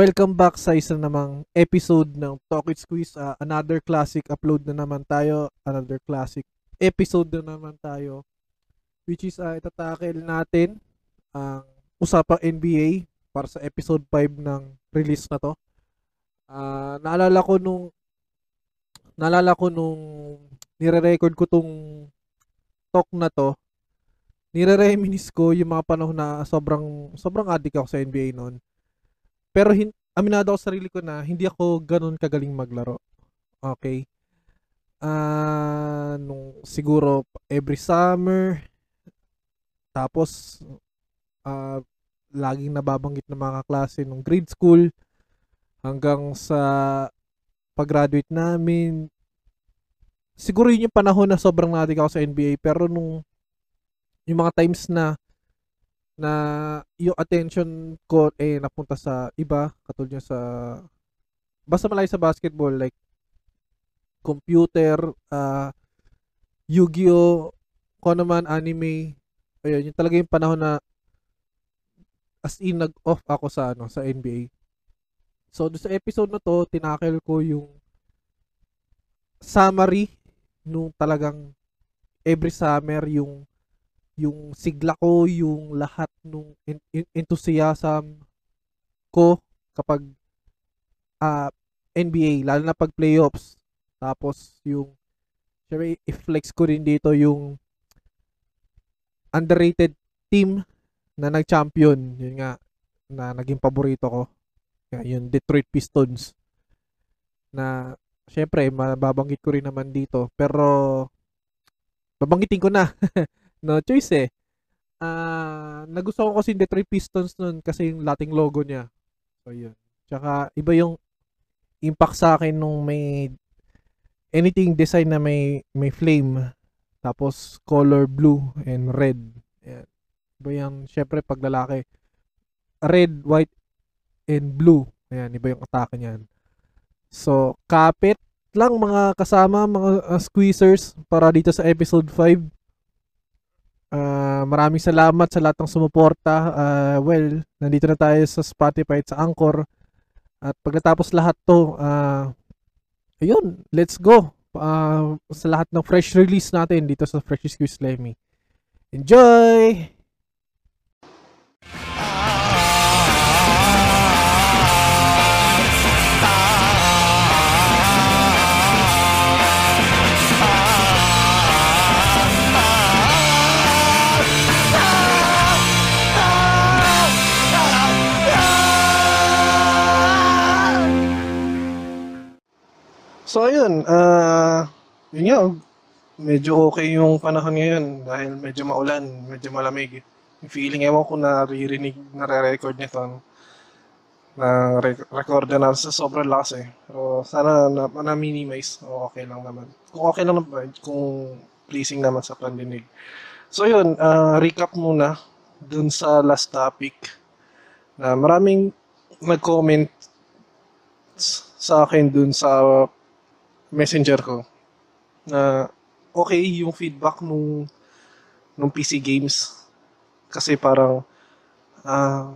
Welcome back sa isa namang episode ng Talk It Squeeze. Uh, another classic upload na naman tayo. Another classic episode na naman tayo. Which is uh, itatakel natin ang usapang NBA para sa episode 5 ng release na to. Uh, naalala ko nung naalala ko nung nire-record ko tong talk na to nire-reminis ko yung mga panahon na sobrang sobrang addict ako sa NBA noon pero hin- aminado ako sa sarili ko na hindi ako ganun kagaling maglaro. Okay? Uh, nung siguro every summer tapos uh, laging nababanggit ng mga klase nung grade school hanggang sa pag-graduate namin siguro yun yung panahon na sobrang nadik ako sa NBA pero nung yung mga times na na yung attention ko eh napunta sa iba katulad niya sa basta malayo sa basketball like computer uh, Yu-Gi-Oh kung naman anime ayun yung talaga yung panahon na as in nag-off ako sa ano sa NBA so sa episode na to tinakel ko yung summary nung talagang every summer yung yung sigla ko, yung lahat nung enthusiasm ko kapag uh, ah, NBA, lalo na pag playoffs. Tapos yung syempre i-flex ko rin dito yung underrated team na nag-champion. Yun nga na naging paborito ko. Yung Detroit Pistons. Na syempre mababanggit ko rin naman dito. Pero babanggitin ko na. No choice eh. Ah, uh, nagustuhan ko kasi yung Detroit Pistons noon kasi yung lating logo niya. So yun. Tsaka iba yung impact sa akin nung may anything design na may may flame tapos color blue and red. Ayan. Iba yung syempre pag lalaki red, white and blue. Ayan, iba yung atake niyan. So, kapit lang mga kasama, mga uh, squeezers para dito sa episode 5 Uh, maraming salamat sa lahat ng sumuporta. Uh, well, nandito na tayo sa Spotify at sa Anchor. At pagkatapos lahat to, uh, ayun, let's go. Uh, sa lahat ng fresh release natin dito sa Fresh Squeeze Lemmy. Enjoy! So ayun, uh, yun nga, medyo okay yung panahon ngayon dahil medyo maulan, medyo malamig. Yung feeling, ewan ko naririnig, nare-record nito. Na record na sa sobrang lakas eh. Pero sana na, na minimize o okay lang naman. Kung okay lang naman, kung pleasing naman sa pandinig. So yun, uh, recap muna dun sa last topic na maraming nag-comment sa akin dun sa messenger ko na okay yung feedback nung nung PC games kasi parang uh,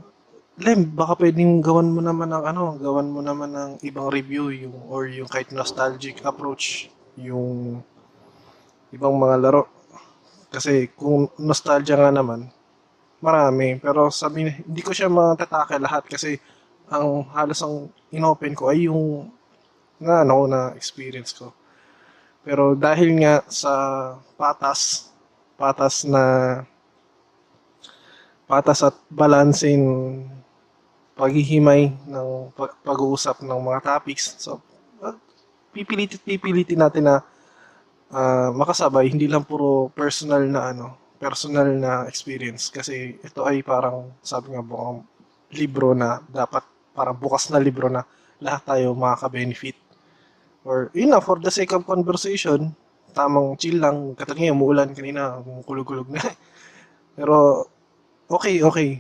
Lem, baka pwedeng gawan mo naman ng ano, gawan mo naman ng ibang review yung or yung kahit nostalgic approach yung ibang mga laro. Kasi kung nostalgia nga naman, marami. Pero sabi hindi ko siya matatake lahat kasi ang halos ang inopen ko ay yung na ano na experience ko. Pero dahil nga sa patas, patas na patas at balansin paghihimay ng pag-uusap ng mga topics. So, uh, pipilitin pipilitin natin na uh, makasabay hindi lang puro personal na ano, personal na experience kasi ito ay parang sabi nga buong libro na dapat parang bukas na libro na lahat tayo makaka-benefit or yun na, for the sake of conversation, tamang chill lang. Katulad ngayon, umuulan kanina, kulog-kulog na. Pero, okay, okay.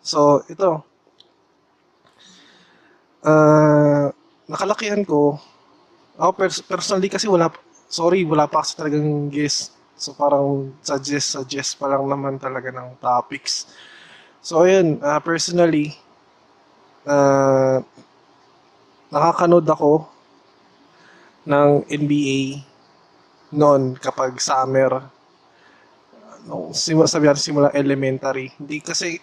So, ito. Uh, nakalakihan ko, ako pers- personally kasi wala, sorry, wala pa kasi talagang guest. So, parang suggest, suggest pa lang naman talaga ng topics. So, ayun, uh, personally, uh, nakakanood ako ng NBA noon kapag summer. Nung simula, sabi natin simula elementary. Hindi kasi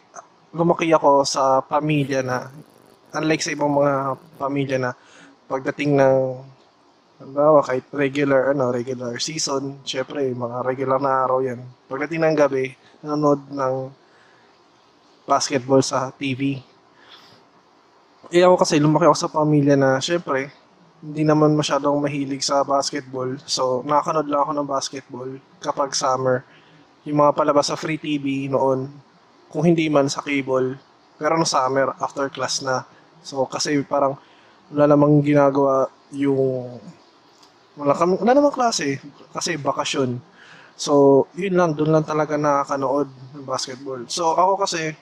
lumaki ako sa pamilya na unlike sa ibang mga pamilya na pagdating ng Halimbawa, kahit regular, ano, regular season, syempre, mga regular na araw yan. Pagdating ng gabi, nanonood ng basketball sa TV. Eh ako kasi, lumaki ako sa pamilya na, syempre, hindi naman masyadong mahilig sa basketball. So, nakakanood lang ako ng basketball kapag summer. Yung mga palabas sa free TV noon, kung hindi man sa cable, pero no summer, after class na. So, kasi parang wala namang ginagawa yung wala, kam- wala namang klase kasi bakasyon. So, yun lang, doon lang talaga nakakanood ng basketball. So, ako kasi,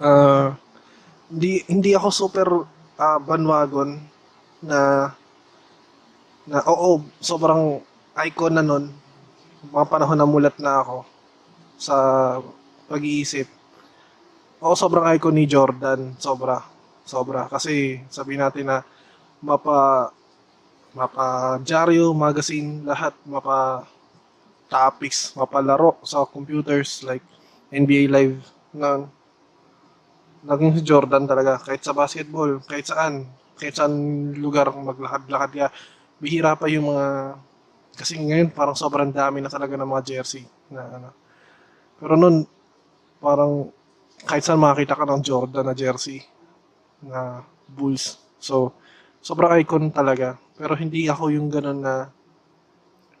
ah, hindi, hindi ako super ah, bandwagon na, na, oo, sobrang icon na nun. Mga panahon na mulat na ako sa pag-iisip. Oo, sobrang icon ni Jordan. Sobra. Sobra. Kasi, sabi natin na, mapa mapa dyaryo, magazine, lahat mapa topics, mapalaro sa computers like NBA Live na naging si Jordan talaga kahit sa basketball, kahit saan, kahit saan lugar maglakad-lakad ka. Bihira pa yung mga kasi ngayon parang sobrang dami na talaga ng mga jersey na ano. Pero noon parang kahit saan makakita ka ng Jordan na jersey na Bulls. So, sobrang icon talaga. Pero hindi ako yung ganun na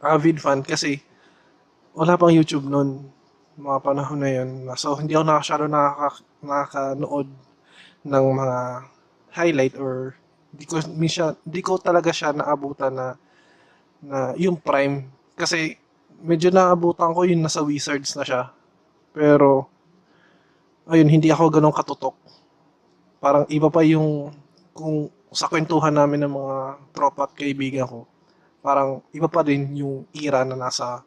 avid fan kasi wala pang YouTube noon mga panahon na yun. So, hindi ako nakasyado nakaka, nakakanood ng mga highlight or di ko, siya, di ko talaga siya naabutan na, na yung prime. Kasi medyo naabutan ko yung nasa Wizards na siya. Pero, ayun, hindi ako ganun katutok. Parang iba pa yung kung sa kwentuhan namin ng mga tropa at kaibigan ko, parang iba pa din yung era na nasa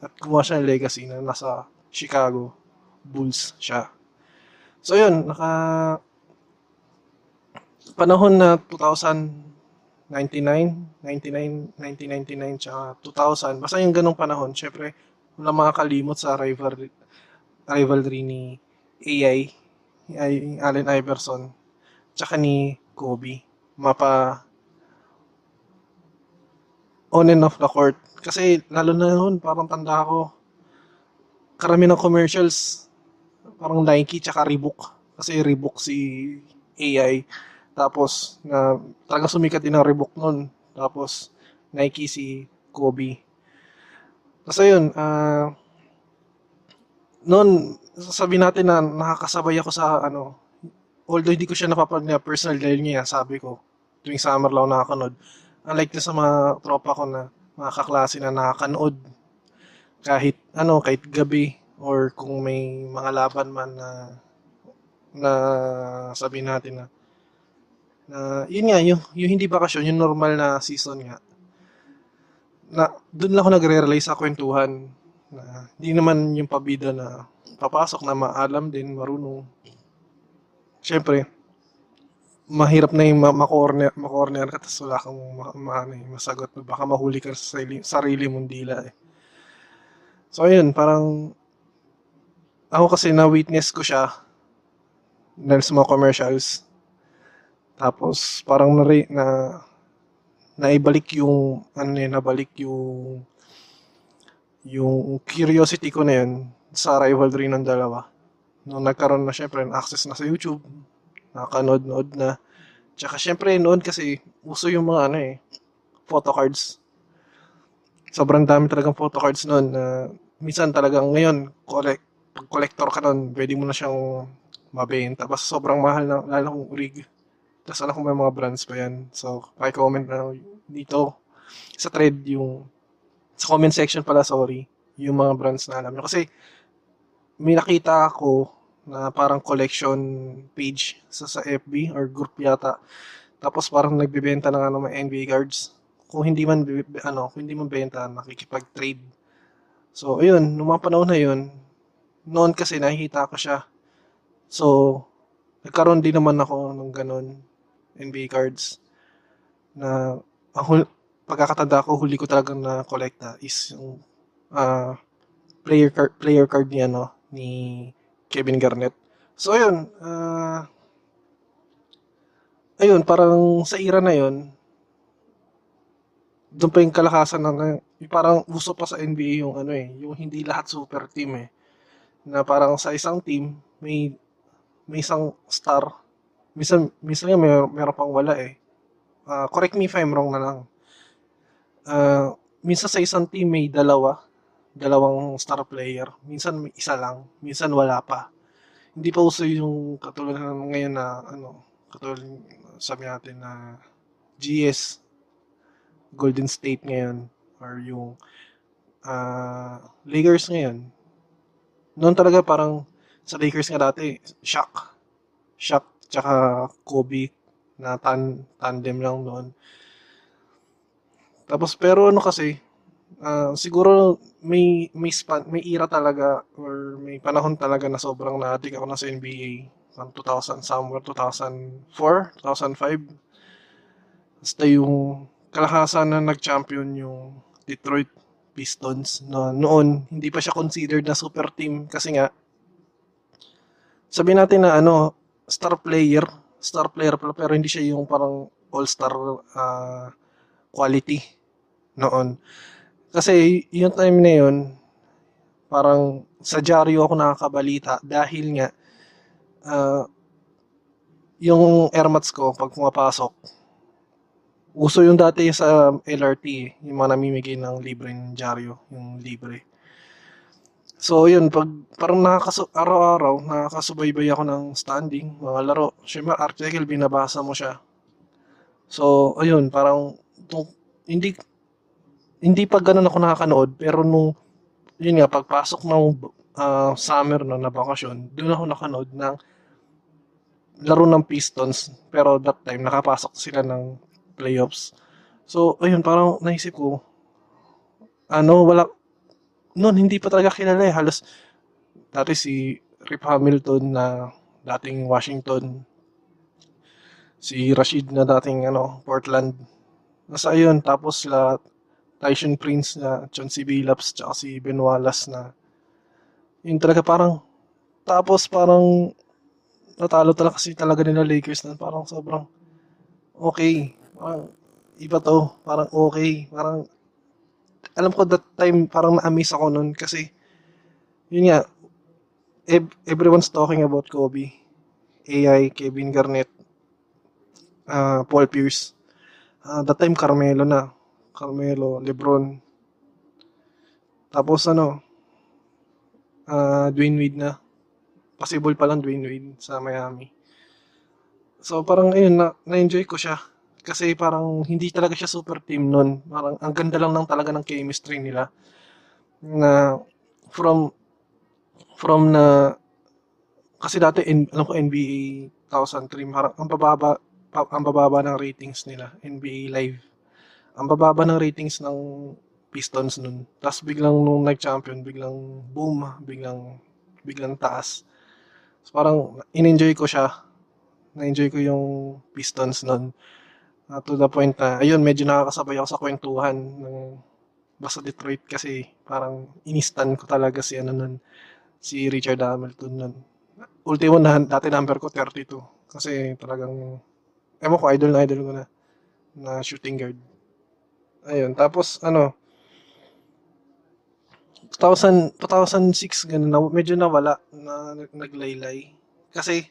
at gumawa siya ng legacy na nasa Chicago Bulls siya. So yun, naka panahon na 2099, 99, 1999, tsaka 2000, basta yung ganong panahon, syempre, wala makakalimot sa rivalry, rivalry ni AI, ay Allen Iverson, tsaka ni Kobe mapa on and off the court. Kasi lalo na noon, parang tanda ko, karami ng commercials, parang Nike tsaka Reebok. Kasi Reebok si AI. Tapos, na talaga sumikat din ang Reebok noon. Tapos, Nike si Kobe. Tapos ayun, uh, noon, sasabihin natin na nakakasabay ako sa ano, although hindi ko siya napapanood na personal dahil niya, sabi ko, tuwing summer lang nakakanood. Unlike na sa mga tropa ko na mga kaklase na nakakanood kahit ano, kahit gabi or kung may mga laban man na na sabi natin na na yun nga, yung, yung hindi bakasyon, yung normal na season nga, na doon lang ako nagre-rely sa kwentuhan na hindi naman yung pabida na papasok na maalam din, marunong. Siyempre, mahirap na yung ma-corner, ma-corner ka tapos wala kang ma, ma, ano, eh, masagot. Baka mahuli ka sa sarili, sarili mong dila eh. So ayun, parang ako kasi na-witness ko siya dahil sa mga commercials. Tapos parang na, na naibalik yung ano yun, nabalik yung yung curiosity ko na yun sa rivalry ng dalawa. Nung nagkaroon na syempre ng access na sa YouTube, nakakanood-nood na. Tsaka syempre noon kasi uso yung mga ano eh, photo cards. Sobrang dami talagang photo cards noon na minsan talagang ngayon, collect, pag collector ka noon, pwede mo na siyang mabenta. Basta sobrang mahal na, lalo kung rig. Tapos alam ko may mga brands pa yan. So, pa-comment na dito sa thread yung sa comment section pala, sorry, yung mga brands na alam nyo. Kasi may nakita ako na parang collection page sa, sa FB or group yata. Tapos parang nagbebenta ng ano, mga NBA cards. Kung hindi man ano, kung hindi man benta, nakikipag-trade. So, ayun, nung mga panahon na yun, noon kasi nakikita ko siya. So, nagkaroon din naman ako ng ganun NBA cards na ang hul- pagkakatanda ko huli ko talagang na kolekta is yung ah, player card player card ni ano ni Kevin Garnett. So ayun, ah ayun parang sa era na yun, doon pa yung kalakasan ng parang uso pa sa NBA yung ano eh, yung hindi lahat super team eh. Na parang sa isang team may may isang star. Minsan minsan nga may meron pang wala eh. Ah, correct me if I'm wrong na lang. Ah, minsan sa isang team may dalawa, dalawang star player. Minsan may isa lang, minsan wala pa. Hindi pa uso yung katulad ng ngayon na ano, katulad sabi natin na GS Golden State ngayon or yung ah, Lakers ngayon. Noon talaga parang sa Lakers nga dati, Shaq. Shaq tsaka Kobe na tan tandem lang noon. Tapos pero ano kasi, ah, siguro may may span, may era talaga or may panahon talaga na sobrang na-addict ako na sa NBA. From 2000 somewhere 2004, 2005. Basta yung kalakasan na nag-champion yung Detroit Pistons na noon hindi pa siya considered na super team kasi nga sabihin natin na ano star player star player pala pero hindi siya yung parang all-star ah, quality noon. Kasi yung time na yun parang sa dyaryo ako nakakabalita dahil nga ah, yung airmats ko pag pumapasok uso yung dati sa LRT yung mga namimigay ng libreng dyaryo yung libre So, yun, pag parang nakakasu araw-araw, nakakasubaybay ako ng standing, mga laro. Siyempre, article, binabasa mo siya. So, ayun, parang, tung- hindi, hindi pa ganun ako nakakanood, pero nung, yun nga, pagpasok ng ah, summer no, na bakasyon, doon ako nakanood ng laro ng Pistons, pero that time, nakapasok sila ng playoffs. So, ayun, parang naisip ko, ano, wala, noon hindi pa talaga kilala eh. Halos dati si Rip Hamilton na dating Washington, si Rashid na dating ano, Portland. Nasa ayun, tapos sila Tyson Prince na Chauncey Billups tsaka si Ben Wallace na yun talaga parang tapos parang natalo talaga kasi talaga nila Lakers na parang sobrang okay. Parang iba to. Parang okay. Parang alam ko that time parang na-amaze ako nun kasi yun nga ev- everyone's talking about Kobe AI, Kevin Garnett ah, Paul Pierce. Ah, that time Carmelo na. Carmelo, Lebron. Tapos ano ah, Dwayne Wade na. Possible pa lang Dwayne Wade sa Miami. So parang ayun na, na-enjoy ko siya kasi parang hindi talaga siya super team nun. Parang ang ganda lang ng talaga ng chemistry nila. Na from from na kasi dati in, alam ko NBA 2003 parang ang bababa pa- ang bababa ng ratings nila NBA live. Ang bababa ng ratings ng Pistons nun. Tapos biglang nung nag-champion, biglang boom, biglang biglang taas. So, parang in-enjoy ko siya. Na-enjoy ko yung Pistons nun. Ah, to the point na, ayun, medyo nakakasabay ako sa kwentuhan ng basta Detroit kasi parang inistan ko talaga si ano nun, si Richard Hamilton nun. Ultimo na, dati number ko 32. Kasi talagang, ewan ko, idol na idol ko na, na shooting guard. Ayun, tapos ano, 2000, 2006, ganun, na, medyo nawala, na naglaylay. Kasi,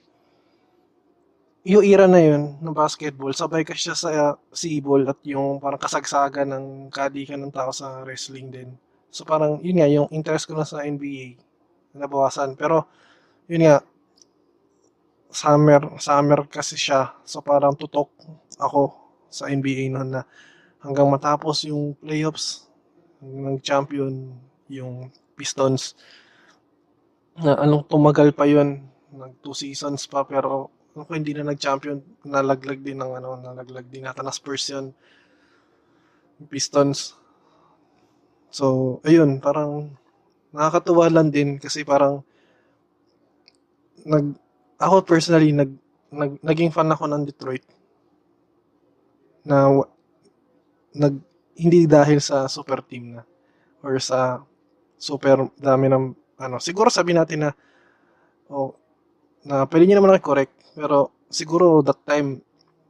yung era na yun ng basketball, sabay kasi siya sa sibol at yung parang kasagsaga ng kadikan ng tao sa wrestling din. So parang yun nga, yung interest ko na sa NBA, nabawasan. Pero yun nga, summer, summer kasi siya. So parang tutok ako sa NBA noon na hanggang matapos yung playoffs ng champion yung Pistons na anong tumagal pa yun nag two seasons pa pero ako hindi na nag-champion, nalaglag din ng ano, nalaglag din nata na Spurs yun. Pistons. So, ayun, parang nakakatuwa lang din kasi parang nag ako personally nag, nag naging fan ako ng Detroit. Na nag hindi dahil sa super team na or sa super dami ng ano. Siguro sabi natin na oh na pwede niyo naman ako correct pero siguro that time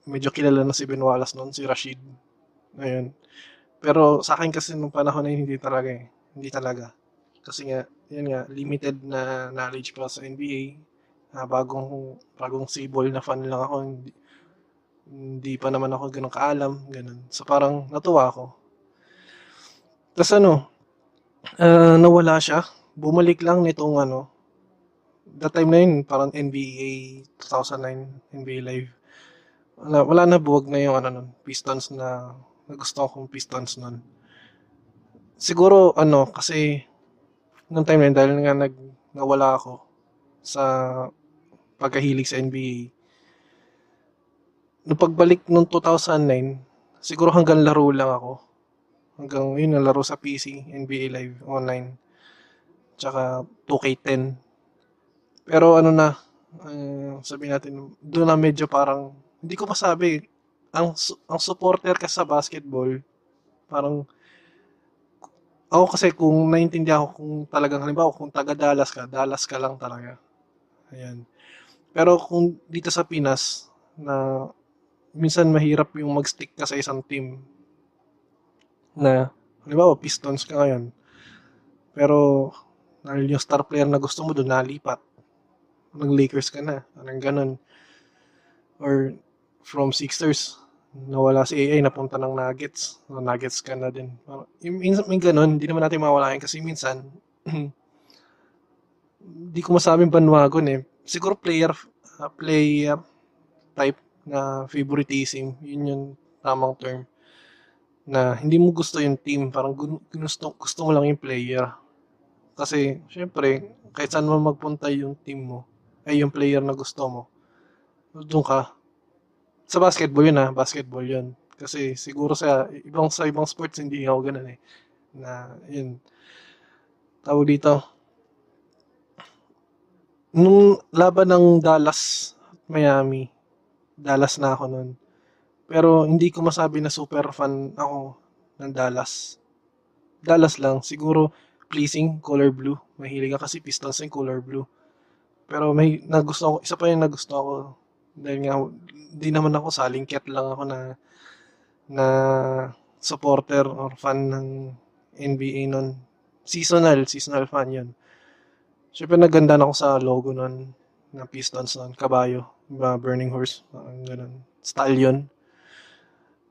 medyo kilala na si Ben Wallace noon si Rashid. Ngayon. Pero sa akin kasi nung panahon na yun, hindi talaga eh. Hindi talaga. Kasi nga yun nga limited na knowledge pa sa NBA Ah, bagong bagong sibol na fan lang ako. Hindi, hindi pa naman ako ganun kaalam ganun. So parang natuwa ako. Tapos ano ah, nawala siya. Bumalik lang nitong ano that time na yun parang NBA 2009 NBA Live. Wala, wala na buwag na yung ano nun Pistons na, na gusto akong Pistons nun. Siguro ano kasi nung time na yun dahil nga nag nawala ako sa pagkahilig sa NBA nung pagbalik nung 2009 siguro hanggang laro lang ako. Hanggang yun nalaro sa PC NBA Live online. Tsaka 2K10 pero ano na uh, sabi natin doon na medyo parang hindi ko masabi ang ang supporter ka sa basketball parang ako kasi kung naiintindihan ko kung talagang halimbawa kung taga Dallas ka Dallas ka lang talaga. Ayan. Pero kung dito sa Pinas na minsan mahirap yung mag-stick ka sa isang team na halimbawa Pistons ka ngayon pero dahil yung star player na gusto mo doon nalipat nag Lakers ka na. Parang ganun. Or from Sixers nawala si AA napunta ng Nuggets. No, Nuggets ka na din. Parang, yung- minsan may ganun hindi naman natin mawalain kasi minsan hindi ko masabing bandwagon eh. Siguro player uh, player type na favoritism yun yung tamang term na hindi mo gusto yung team. Parang gusto, gusto mo lang yung player. Kasi syempre kahit saan mo magpunta yung team mo ay yung player na gusto mo doon ka. Sa basketball yun ah basketball yun. Kasi siguro sa ibang sa ibang sports hindi ako ganun eh na yun. Tawag dito nung laban ng Dallas Miami Dallas na ako nun. Pero hindi ko masabi na super fan ako ng Dallas. Dallas lang siguro pleasing color blue. Mahilig ako kasi Pistons yung color blue pero may nagusto ako isa pa yung nagusto ako dahil nga di naman ako salingket lang ako na na supporter or fan ng NBA nun seasonal seasonal fan yun Siyempre naganda ako sa logo nun na Pistons nun, kabayo, ba Burning Horse, parang ganun. Stallion.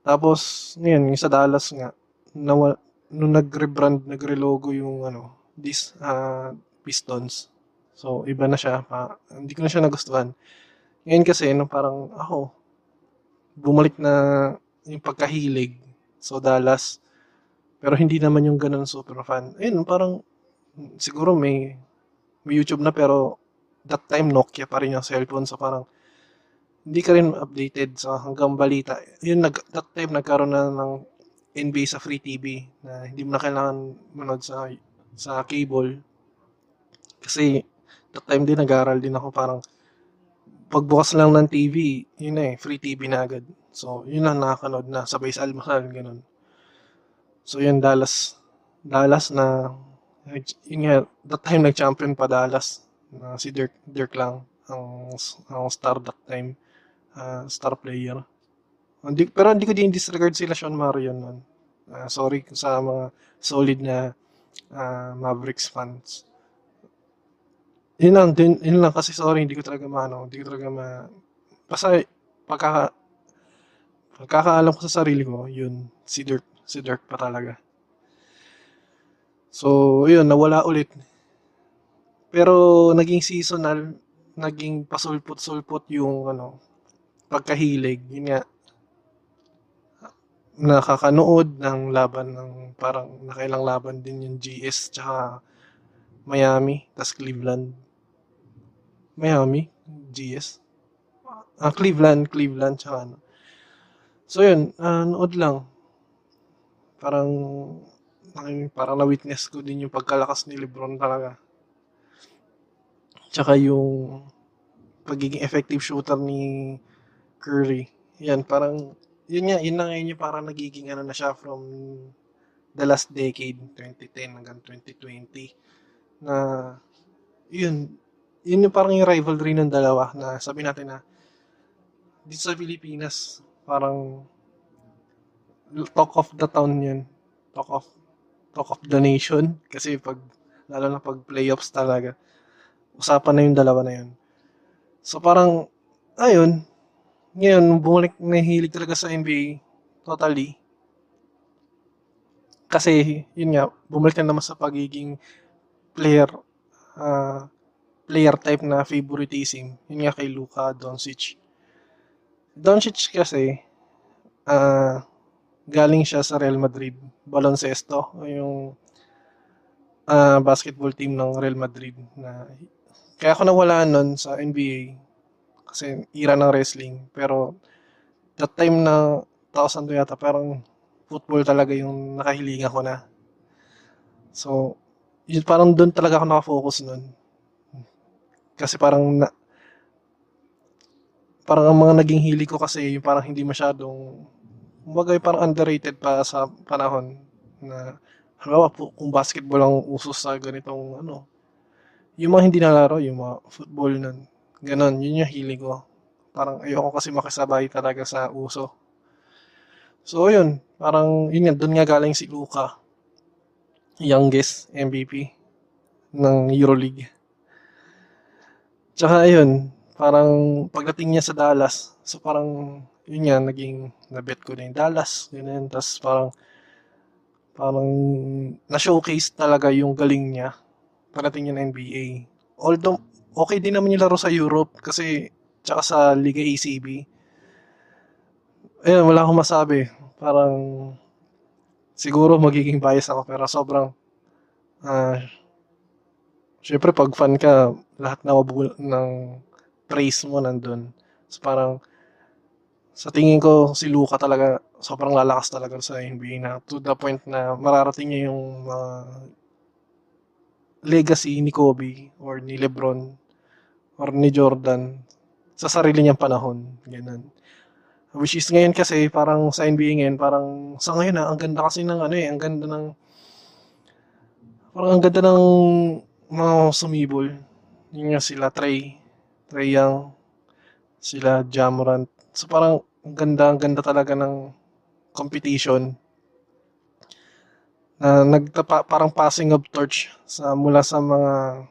Tapos, ngayon, yung sa Dallas nga, nawa, nung nag-rebrand, nagre-logo yung ano, this ah, Pistons. So, iba na siya. Pa, hindi ko na siya nagustuhan. Ngayon kasi, no, parang ako, bumalik na yung pagkahilig. So, Dallas. Pero hindi naman yung ganun super fan. Ayun, parang siguro may may YouTube na pero that time Nokia pa rin yung cellphone so parang hindi ka rin updated sa hanggang balita. Yun, nag, that time nagkaroon na ng NBA sa free TV na hindi mo na kailangan manood sa sa cable. Kasi that time din nag-aaral din ako parang pagbukas lang ng TV, yun na eh, free TV na agad. So, yun lang nakakanood na sabay sa almusal, ganun. So, yun, Dallas. Dallas na yun nga, that time nag-champion pa Dallas. Na si Dirk, Dirk lang ang, ang star that time. ah, star player. Hindi, pero hindi ko din disregard sila Sean Marion nun. Ah, sorry sa mga solid na ah, Mavericks fans. Yun lang, din, yun lang kasi sorry, hindi ko talaga maano, hindi ko talaga ma... Basta pagkaka, pagkakaalam ko sa sarili ko, yun, si Dirk, si Dirk pa talaga. So, yun, nawala ulit. Pero naging seasonal, naging pasulpot-sulpot yung ano, pagkahilig. Yun nga, nakakanood ng laban ng parang nakailang laban din yung GS tsaka Miami, tas Cleveland. Miami, GS. Ah, Cleveland, Cleveland, tsaka ano. So yun, ah, nood lang. Parang, parang na-witness ko din yung pagkalakas ni Lebron talaga. Tsaka yung pagiging effective shooter ni Curry. Yan, parang yun nga, yun na ngayon yung parang nagiging ano na siya from the last decade, 2010 hanggang 2020, na yun, yun yung parang yung rivalry ng dalawa na sabi natin na dito sa Pilipinas, parang talk of the town yun. Talk of talk of the nation kasi pag lalo na pag playoffs talaga usapan na yung dalawa na yun. So parang ayun, ngayon bumalik na hilig talaga sa NBA totally. Kasi yun nga, bumalik na naman sa pagiging player uh, player type na favoritism. Yun nga kay Luka Doncic. Doncic kasi uh, galing siya sa Real Madrid, baloncesto, yung uh, basketball team ng Real Madrid na kaya ako nawala nun sa NBA kasi ira ng wrestling pero that time na 2000 yata parang football talaga yung nakahilingan ko na so yun parang doon talaga ako nakafocus nun kasi parang na, parang ang mga naging hili ko kasi yung parang hindi masyadong kumbaga parang underrated pa sa panahon na halimbawa po kung basketball ang uso sa ganitong ano yung mga hindi nalaro yung mga football nun ganon yun yung hilig ko. Parang ayoko kasi makisabay talaga sa uso. So yun parang yun nga doon nga galing si Luka youngest MVP ng Euroleague tsaka ayun parang pagdating niya sa Dallas so parang yun nga, naging nabet ko na yung Dallas, ganyan. Tapos parang, parang na-showcase talaga yung galing niya pagdating niya ng NBA. Although, okay din naman yung laro sa Europe kasi tsaka sa Liga ACB. Ayun, wala akong masabi. Parang, siguro magiging bias ako pero sobrang, uh, syempre pag fan ka, lahat na ng praise mo nandun. So parang, sa tingin ko si Luka talaga sobrang lalakas talaga sa NBA na to the point na mararating niya yung uh, legacy ni Kobe or ni LeBron or ni Jordan sa sarili niyang panahon. Ganun. Which is ngayon kasi parang sa NBA ngayon, parang sa ngayon na ang ganda kasi ng ano eh, ang ganda ng parang ang ganda ng mga sumibol. Yun nga sila Trey, Trey Young, sila Jamorant, So parang ang ganda, ang ganda talaga ng competition. Na nagtapa parang passing of torch sa mula sa mga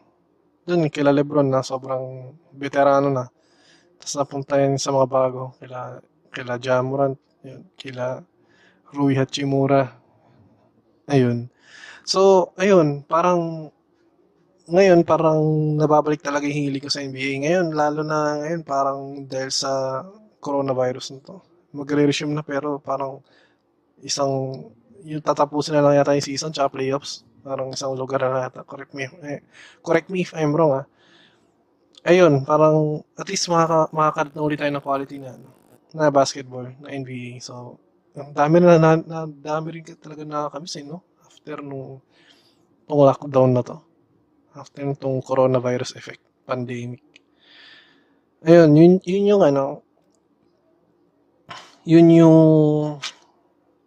dun kila Lebron na sobrang veterano na. Tapos napunta yan sa mga bago kila kila Jamorant yun, kila Rui Hachimura. Ayun. So ayun parang ngayon parang nababalik talaga yung hili ko sa NBA ngayon lalo na ngayon parang dahil sa coronavirus na to. Magre-resume na pero parang isang yung tatapusin na lang yata yung season tsaka playoffs. Parang isang lugar na yata. Correct me, eh, correct me if I'm wrong ah. Ayun, parang at least makaka, makakalit na ulit tayo ng quality na, na basketball, na NBA. So, ang dami na, na, na dami rin talaga nakakamiss eh, no? After nung, nung lockdown na to. After nung coronavirus effect, pandemic. Ayun, yun, yun yung ano, yun yung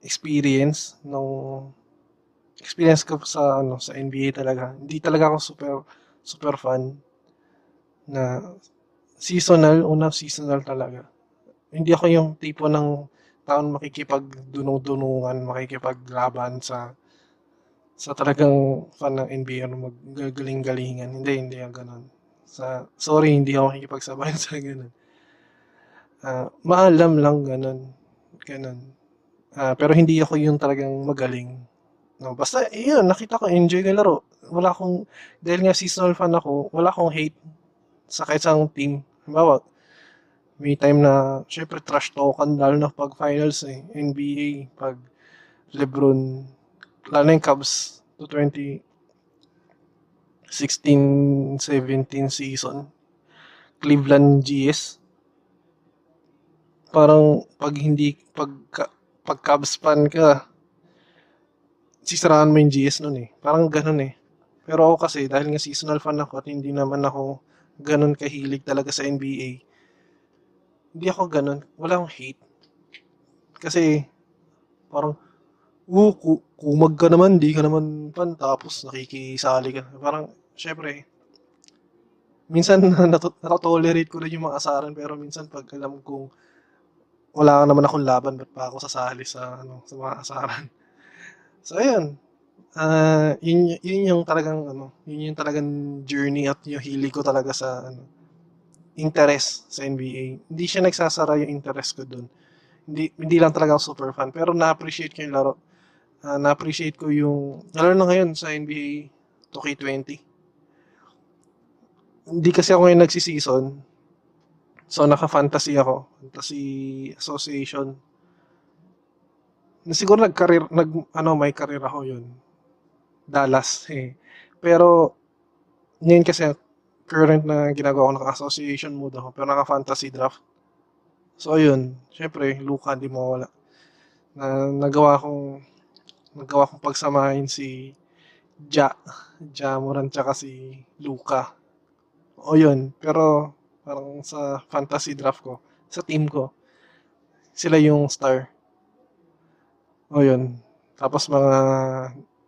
experience nung experience ko sa ano sa NBA talaga. Hindi talaga ako super super fan na seasonal, unang seasonal talaga. Hindi ako yung tipo ng taon makikipagdunong-dunungan, makikipaglaban sa sa talagang fan ng NBA ano maggagaling-galingan. Hindi, hindi ang ganun. Sa sorry, hindi ako makikipagsabayan sa ganun. Uh, maalam lang ganun. Ganun. Uh, pero hindi ako yung talagang magaling. No, basta yun, nakita ko enjoy ko laro. Wala akong dahil nga seasonal fan ako, wala akong hate sa kahit sa team. Halimbawa, may time na syempre trash talkan lalo na pag finals eh, NBA, pag LeBron, lalo yung Cubs to 2016-17 season. Cleveland GS parang pag hindi pag pag Cubs fan ka sisiraan mo yung GS nun eh. Parang ganun eh. Pero ako kasi dahil nga seasonal fan ako at hindi naman ako ganun kahilig talaga sa NBA. Hindi ako ganun. Wala akong hate. Kasi, parang, uh, ku- kumag ka naman, di ka naman pan, tapos nakikisali ka. Parang, syempre, minsan nat- natolerate ko rin yung mga asaran, pero minsan pag alam kong wala naman akong laban, ba't pa ako sasali sa, ano, sa mga asaran. So, ayun. Ah, yun, yun yung talagang, ano, yun yung talagang journey at yung hili ko talaga sa, ano, interest sa NBA. Hindi siya nagsasara yung interest ko dun. Hindi, hindi lang talaga ako super fan. Pero na-appreciate ko yung laro. Ah, na-appreciate ko yung, lalo na ngayon sa NBA 2K20. Hindi kasi ako ngayon nagsi-season. So, naka-fantasy ako. Fantasy Association. Na siguro nag-career, nag, ano, may career ako yun. Dallas, eh. Pero, ngayon kasi, current na ginagawa ko, naka-association mode ako. Pero naka-fantasy draft. So, ayun. Siyempre, Luka, hindi mawala. Na, nagawa kong, nagawa kong pagsamahin si Ja, Ja Moran, tsaka si Luka. O yun. Pero, parang sa fantasy draft ko, sa team ko, sila yung star. O yun. Tapos mga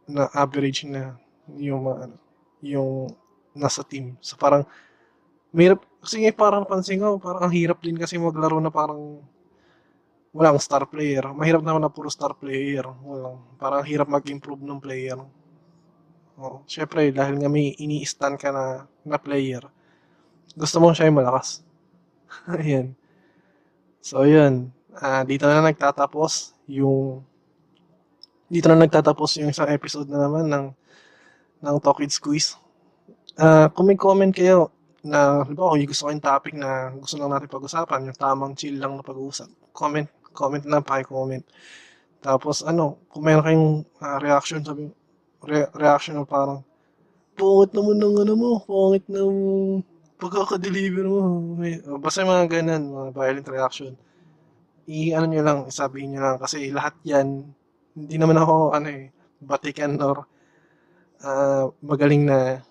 na average na yung mga ano, yung nasa team. So parang mahirap kasi nga parang pansin ko, parang ang hirap din kasi maglaro na parang walang star player. Mahirap naman na puro star player. Walang, parang hirap mag-improve ng player. Oh, syempre dahil nga may ini-stand ka na na player, gusto mo siya yung malakas. Ayan. So, yun. Ah, dito na nagtatapos yung dito na nagtatapos yung isang episode na naman ng ng Talk with Squeeze. Ah, kung may comment kayo na halimbawa kung gusto ko yung topic na gusto lang natin pag-usapan, yung tamang chill lang na pag-uusap, comment, comment na, paki-comment. Tapos ano, kung meron kayong ah, reaction, sabi, re- reaction na parang, pungit naman ng ano mo, pungit ng pagkaka-deliver mo. May, basta yung mga ganun, mga violent reaction. I-ano nyo lang, isabihin nyo lang, kasi lahat yan, hindi naman ako, ano eh, batikan or ah, magaling na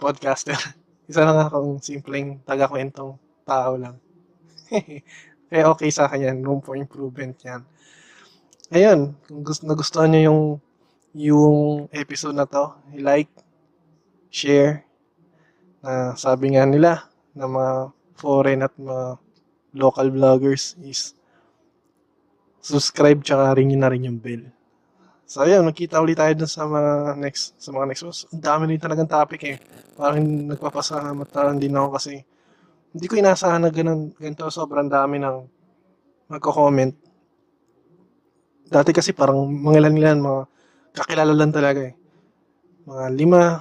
podcaster. Isa lang akong simpleng taga-kwentong tao lang. Kaya okay sa akin yan, room for improvement yan. Ayun, kung gusto, nagustuhan nyo yung yung episode na to, i-like, share, na sabi nga nila na mga foreign at mga local vloggers is subscribe tsaka ringin na rin yung bell. So ayun, magkita ulit tayo dun sa mga next sa mga next. Ang dami rin talagang topic eh. Parang nagpapasalamat na lang din ako kasi hindi ko inasahan na ganun, ganito sobrang dami ng magko-comment. Dati kasi parang mga ilan ilan, mga kakilala lang talaga eh. Mga lima,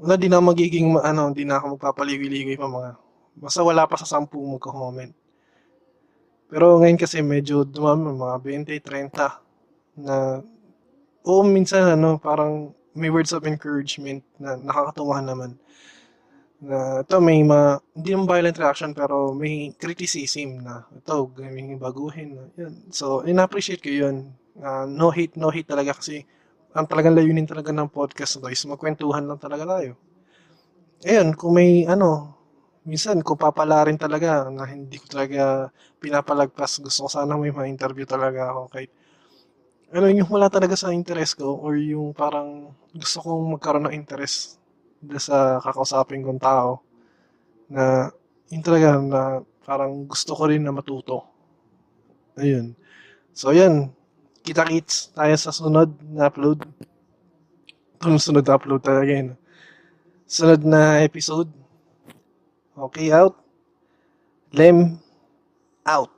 wala di na magiging ma- ano, di na ako magpapaligoy-ligoy pa mga basta wala pa sa sampu magko-comment. Pero ngayon kasi medyo dumami mga 20, 30 na oo minsan ano parang may words of encouragement na nakakatuwa naman na ito may ma hindi naman violent reaction pero may criticism na ito gawing baguhin na yun. So in-appreciate ko yun. Ah, no hate no hate talaga kasi ang talagang layunin talaga ng podcast na to is magkwentuhan lang talaga tayo. Ayun, kung may ano, minsan kung papala rin talaga na hindi ko talaga pinapalagpas, gusto ko sana may ma-interview talaga ako kahit ano yung wala talaga sa interest ko or yung parang gusto kong magkaroon ng interest sa kakausapin kong tao na yun talaga na parang gusto ko rin na matuto. Ayun. So, yan. Kita-kits tayo sa sunod na upload. Itong sunod na upload talaga yun. Sunod na episode. Okay, out. Lem, out.